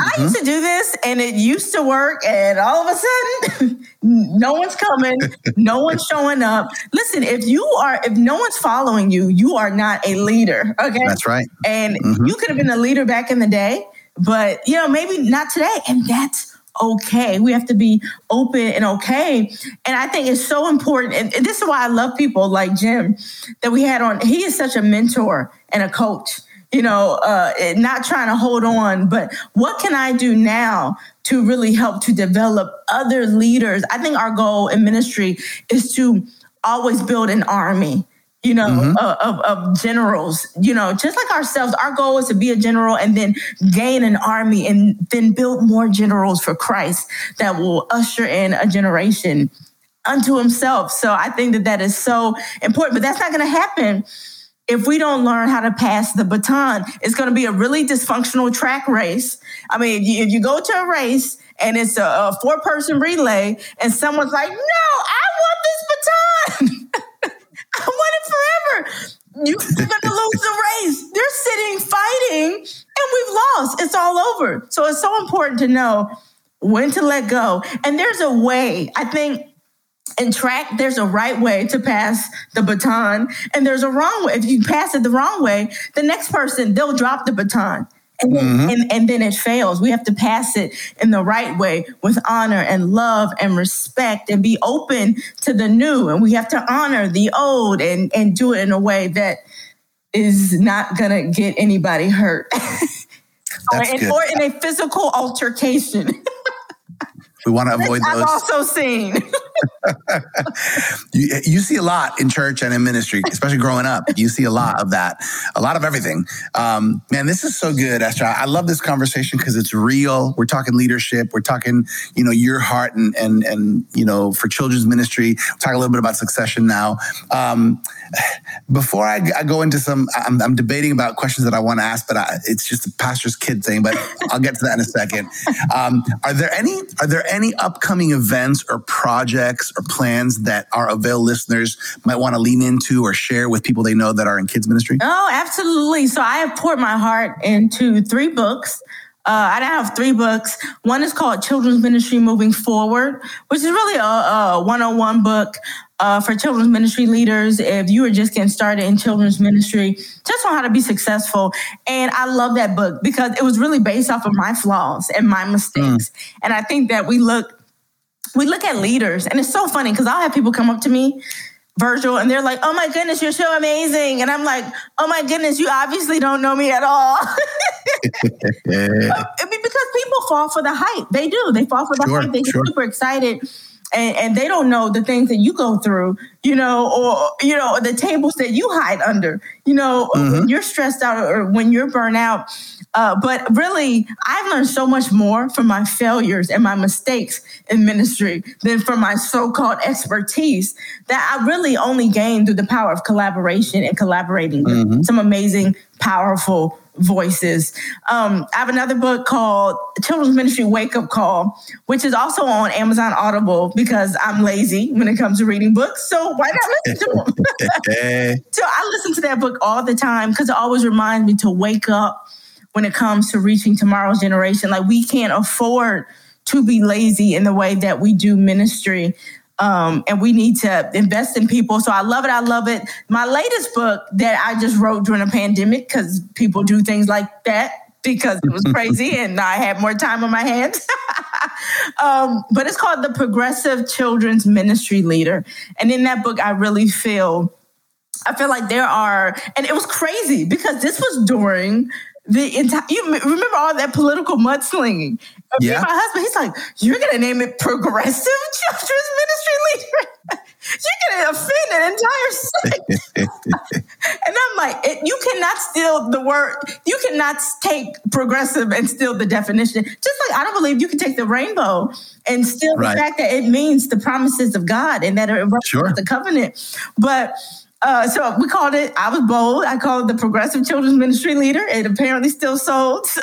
Mm-hmm. I used to do this and it used to work, and all of a sudden, <laughs> no one's coming, no one's showing up. Listen, if you are, if no one's following you, you are not a leader. Okay. That's right. And mm-hmm. you could have been a leader back in the day, but you know, maybe not today. And that's okay. We have to be open and okay. And I think it's so important. And, this is why I love people like Jim that we had on. He is such a mentor and a coach you know, uh, not trying to hold on, but what can I do now to really help to develop other leaders? I think our goal in ministry is to always build an army you know, mm-hmm. of, of, generals, you know, just like ourselves. Our goal is to be a general and then gain an army and then build more generals for Christ that will usher in a generation unto himself. So I think that that is so important, but that's not going to happen if we don't learn how to pass the baton, it's going to be a really dysfunctional track race. I mean, if you go to a race and it's a, a four person relay and someone's like, no, I want this baton. <laughs> I want You're going to lose the race. They're sitting fighting and we've lost. It's all over. So it's so important to know when to let go. And there's a way. I think in track, there's a right way to pass the baton, and there's a wrong way. If you pass it the wrong way, the next person they'll drop the baton. And then, mm-hmm. and, and then it fails. We have to pass it in the right way with honor and love and respect and be open to the new. And we have to honor the old and, and do it in a way that is not going to get anybody hurt. <laughs> or, in, or in a physical altercation. <laughs> We want to avoid those. I've also seen. <laughs> you, you see a lot in church and in ministry, especially growing up. You see a lot of that, a lot of everything. Um, man, this is so good, Esther. I love this conversation because it's real. We're talking leadership. We're talking, you know, your heart and and and you know, for children's ministry. We'll talk a little bit about succession now. Um, before I, I, go into some, I'm, I'm, debating about questions that I want to ask, but I, it's just a pastor's kid thing. But I'll get to that in a second. Um, are there any Are there any upcoming events or projects or plans that our Avail listeners might want to lean into or share with people they know that are in kids ministry? Oh, absolutely. So I have poured my heart into three books. Uh, I have three books. One is called Children's Ministry Moving Forward, which is really a, a one-on-one book uh, for children's ministry leaders. If you are just getting started in children's ministry, just on how to be successful. And I love that book because it was really based off of my flaws and my mistakes. Mm. And I think that we look we look at leaders, and it's so funny because I'll have people come up to me Virgil, and they're like, "Oh my goodness, you're so amazing," and I'm like, "Oh my goodness, you obviously don't know me at all." <laughs> <laughs> I mean, because people fall for the hype. They do. They fall for the sure, hype. They get sure. super excited and, and they don't know the things that you go through, you know, or you know the tables that you hide under, you know, mm-hmm. when you're stressed out or when you're burnt out. Uh, but really, I've learned so much more from my failures and my mistakes in ministry than from my so-called expertise that I really only gained through the power of collaboration and collaborating mm-hmm. with some amazing, powerful voices. Um, I have another book called Children's Ministry Wake Up Call, which is also on Amazon Audible because I'm lazy when it comes to reading books. So why not listen to them? <laughs> <laughs> so I listen to that book all the time because it always reminds me to wake up when it comes to reaching tomorrow's generation. Like we can't afford to be lazy in the way that we do ministry. Um, and we need to invest in people. So I love it. I love it. My latest book that I just wrote during a pandemic because people do things like that because it was crazy <laughs> and I had more time on my hands. <laughs> um, but it's called The Progressive Children's Ministry Leader. And in that book, I really feel. I feel like there are, and it was crazy because this was during the entire you remember all that political mudslinging yeah. my husband he's like you're gonna name it progressive children's ministry leader <laughs> you're gonna offend an entire sect <laughs> and i'm like it, you cannot steal the word. You cannot take progressive and steal the definition. Just like I don't believe you can take the rainbow and steal right. the fact that it means the promises of God and that it represents sure. the covenant. But uh, so we called it, I was bold. I called it the Progressive Children's Ministry Leader. It apparently still sold. <laughs>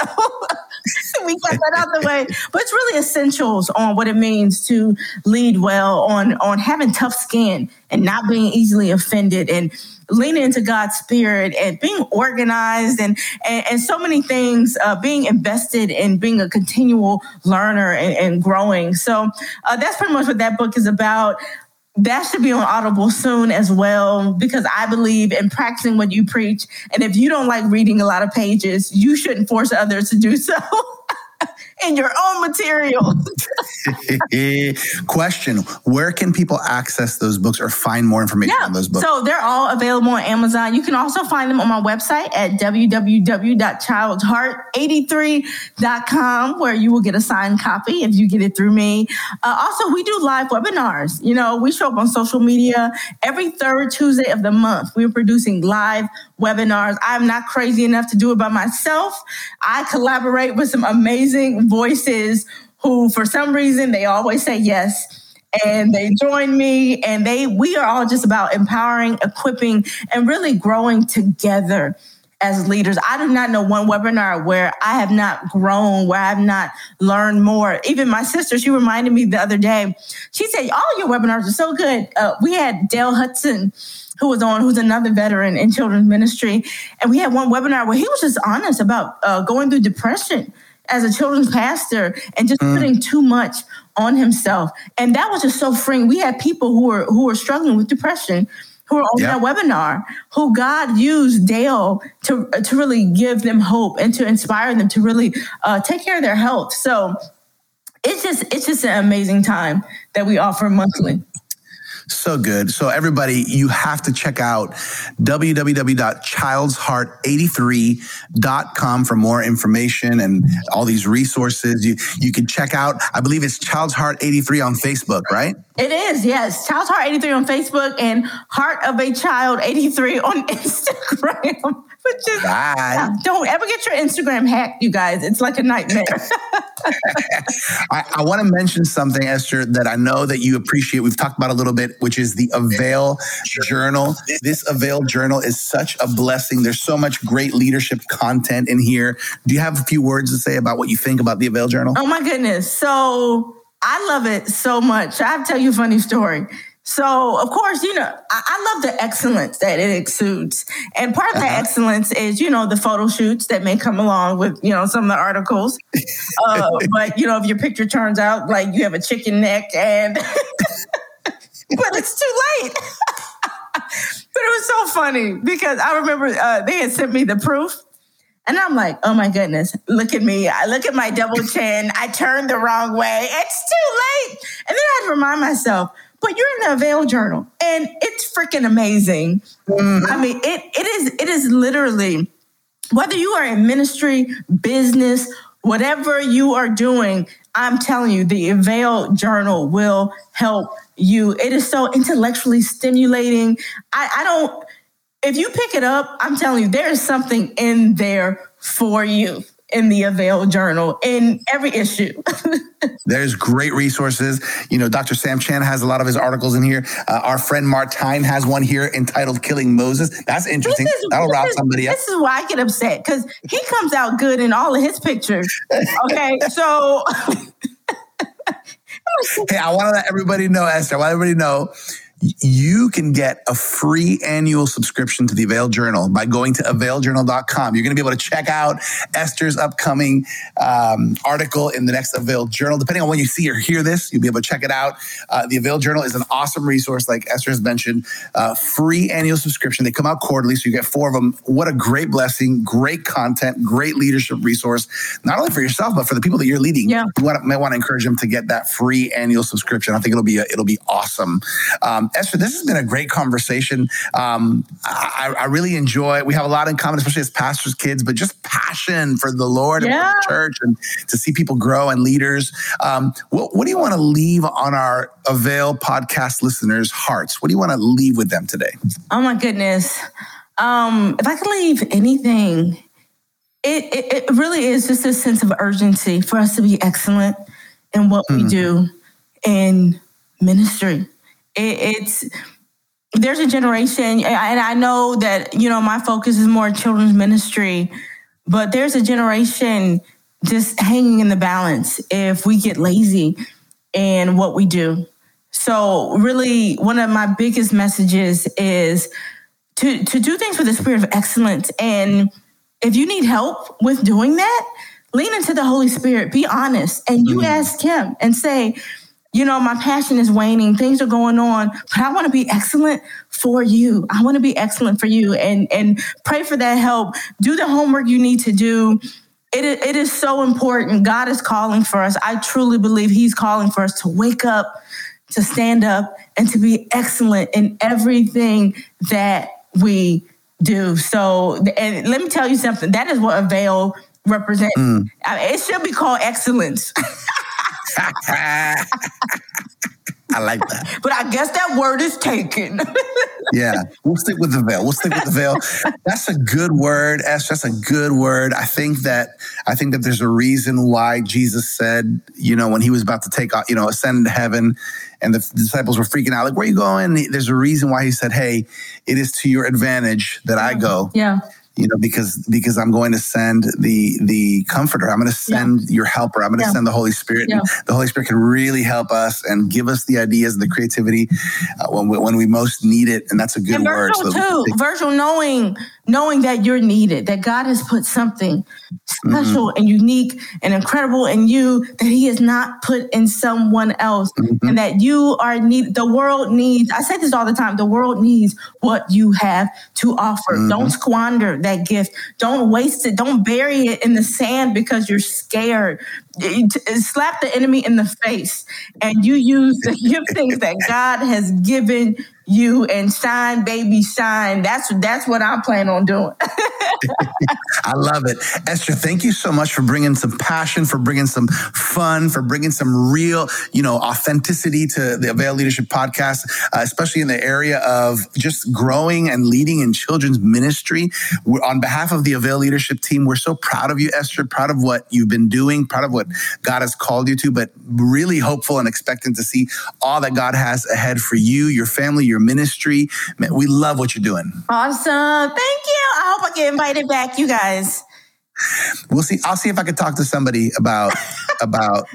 So we got that out the way. But it's really essentials on what it means to lead well, on, on having tough skin and not being easily offended and leaning into God's spirit and being organized and, and, and so many things, uh, being invested in being a continual learner and, and growing. So uh, that's pretty much what that book is about that should be on Audible soon as well, because I believe in practicing what you preach. And if you don't like reading a lot of pages, you shouldn't force others to do so. <laughs> in your own material. <laughs> <laughs> Question Where can people access those books or find more information yeah, on those books? So they're all available on Amazon. You can also find them on my website at www.childsheart83.com, where you will get a signed copy if you get it through me. Uh, also, we do live webinars. You know, we show up on social media every third Tuesday of the month. We're producing live webinars. I'm not crazy enough to do it by myself. I collaborate with some amazing voices who, for some reason, they always say yes and they join me and they we are all just about empowering equipping and really growing together as leaders i do not know one webinar where i have not grown where i have not learned more even my sister she reminded me the other day she said all your webinars are so good uh, we had dale hudson who was on, who's another veteran in children's ministry. And we had one webinar where he was just honest about uh, going through depression as a children's pastor and just mm. putting too much on himself. And that was just so freeing. We had people who were who were struggling with depression who were on yep. that webinar, who God used Dale to to really give them hope and to inspire them to really uh, take care of their health. So it's just it's just an amazing time that we offer monthly. So good. So everybody, you have to check out www.childsheart83.com for more information and all these resources. You you can check out, I believe it's Child's Heart 83 on Facebook, right? It is, yes. Child's Heart 83 on Facebook and Heart of a Child 83 on <laughs> Instagram. Which is, Bye. don't ever get your Instagram hacked, you guys. It's like a nightmare. <laughs> <laughs> I, I want to mention something, Esther, that I know that you appreciate. We've talked about a little bit, which is the Avail Journal. This Avail Journal is such a blessing. There's so much great leadership content in here. Do you have a few words to say about what you think about the Avail Journal? Oh my goodness. So I love it so much. I have to tell you a funny story. So, of course, you know, I, I, love the excellence that it exudes. And part of uh-huh. the excellence is, you know, the photo shoots that may come along with, you know, some of the articles. <laughs> Uh, but, you know, if your picture turns out like you have a chicken neck and, <laughs> but it's too late. <laughs> but it was so funny because I remember uh, they had sent me the proof. And I'm like, oh my goodness, look at me. I look at my double chin. I turned the wrong way. It's too late. And then I had to remind myself, but you're in the Avail Journal, and it's freaking amazing. Mm-hmm. I mean, it it is it is literally whether you are in ministry, business, whatever you are doing. I'm telling you, the Avail Journal will help you. It is so intellectually stimulating. I, I don't. If you pick it up, I'm telling you, there is something in there for you in the Avail Journal in every issue. <laughs> There's great resources. You know, Dr. Sam Chand has a lot of his articles in here. Uh, our friend Martijn has one here entitled Killing Moses. That's interesting. Is, That'll route somebody up. This is why I get upset because he comes out good in all of his pictures. Okay, so. <laughs> hey, I want to let everybody know, Esther, I want everybody know you can get a free annual subscription to the Avail Journal by going to availjournal.com. You're going to be able to check out Esther's upcoming um, article in the next Avail Journal. Depending on when you see or hear this, you'll be able to check it out. Uh, the Avail Journal is an awesome resource, like Esther has mentioned. Uh, free annual subscription. They come out quarterly, so you get four of them. What a great blessing! Great content, great leadership resource, not only for yourself but for the people that you're leading. Yeah. You want, might want to encourage them to get that free annual subscription. I think it'll be a, it'll be awesome. Um, Esther, this has been a great conversation. Um, I, I, really enjoy. We have a lot in common, especially as pastors' kids, but just passion for the Lord yeah. and the church, and to see people grow and leaders. Um, what, what do you want to leave on our Avail podcast listeners' hearts? What do you want to leave with them today? Oh my goodness. Um, if I could leave anything, it, it, it really is just a sense of urgency for us to be excellent in what mm. we hmm. do in ministry. It, it's there's a generation, and I know that you know my focus is more children's ministry, but there's a generation just hanging in the balance if we get lazy in what we do. So, really, one of my biggest messages is to, to do things with a spirit of excellence. And if you need help with doing that, lean into the Holy Spirit, be honest, and you mm. ask Him and say, you know, my passion is waning, things are going on, but I want to be excellent for you. I want to be excellent for you and and pray for that help. Do the homework you need to do it, it is so important. God is calling for us. I truly believe He's calling for us to wake up, to stand up, and to be excellent in everything that we do. So, and let me tell you something that is what Avail represents. Mm. It should be called excellence. <laughs> <laughs> I like that. But I guess that word is taken. <laughs> yeah, we'll stick with the veil. We'll stick with the veil. That's a good word, Esther. That's a good word. I think that I think that there's a reason why Jesus said, you know, when he was about to take, off, you know, ascend to heaven, and the disciples were freaking out, like, "Where are you going?" There's a reason why he said, "Hey, it is to your advantage that I go." Yeah you know because because i'm going to send the the comforter i'm going to send yeah. your helper i'm going to yeah. send the holy spirit yeah. the holy spirit can really help us and give us the ideas and the creativity uh, when, we, when we most need it and that's a good and word Virgil so too Virgil knowing knowing that you're needed, that God has put something special mm-hmm. and unique and incredible in you that He has not put in someone else, mm-hmm. and that you are need. The world needs. I say this all the time. The world needs what you have to offer. Mm-hmm. Don't squander that gift. Don't waste it. Don't bury it in the sand because you're scared. Uh, slap the enemy in the face, and you use the <laughs> giftings that God has given you and shine, baby, shine. That's that's what I plan on doing. <laughs> I love it, Esther. Thank you so much for bringing some passion, for bringing some fun, for bringing some real, you know, authenticity to the Avail Leadership Podcast, uh, especially in the area of just growing and leading in children's ministry. We're, on behalf of the Avail Leadership team, we're so proud of you, Esther. Proud of what you've been doing. Proud of what God has called you to, but really hopeful and expecting to see all that God has ahead for you, your family, your your ministry. Man, we love what you're doing. Awesome. Thank you. I hope I get invited back, you guys. We'll see. I'll see if I can talk to somebody about <laughs> about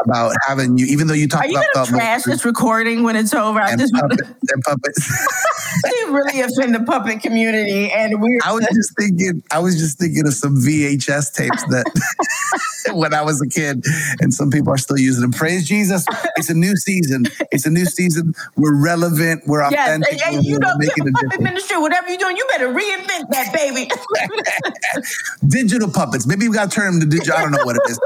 about having you, even though you talk Are you about gonna trash this recording when it's over. I just puppet, and puppets. <laughs> you really offend the puppet community, and we. I was just thinking. I was just thinking of some VHS tapes that <laughs> <laughs> when I was a kid, and some people are still using them. Praise Jesus! It's a new season. It's a new season. We're relevant. We're authentic. Yes, and, and you know, making puppet ministry, whatever you're doing, you better reinvent that, baby. <laughs> digital puppets. Maybe we got to turn them to digital. I don't know what it is.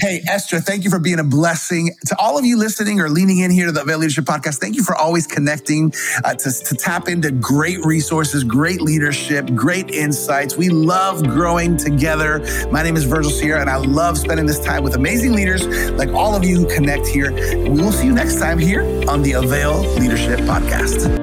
Hey, Esther, thank you for being a blessing to all of you listening or leaning in here to the Avail Leadership Podcast. Thank you for always connecting uh, to, to tap into great resources, great leadership, great insights. We love growing together. My name is Virgil Sierra, and I love spending this time with amazing leaders like all of you who connect here. We will see you next time here on the Avail Leadership Podcast.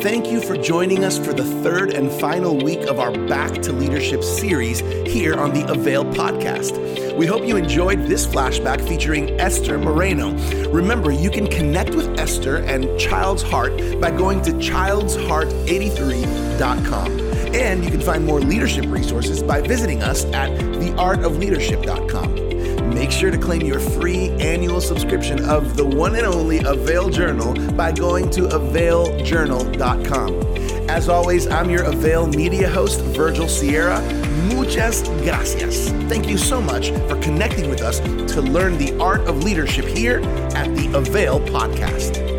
Thank you for joining us for the third and final week of our Back to Leadership series here on the Avail podcast. We hope you enjoyed this flashback featuring Esther Moreno. Remember, you can connect with Esther and Child's Heart by going to childsheart83.com. And you can find more leadership resources by visiting us at theartofleadership.com. Make sure to claim your free annual subscription of the one and only Avail Journal by going to availjournal.com. As always, I'm your Avail media host, Virgil Sierra. Muchas gracias. Thank you so much for connecting with us to learn the art of leadership here at the Avail Podcast.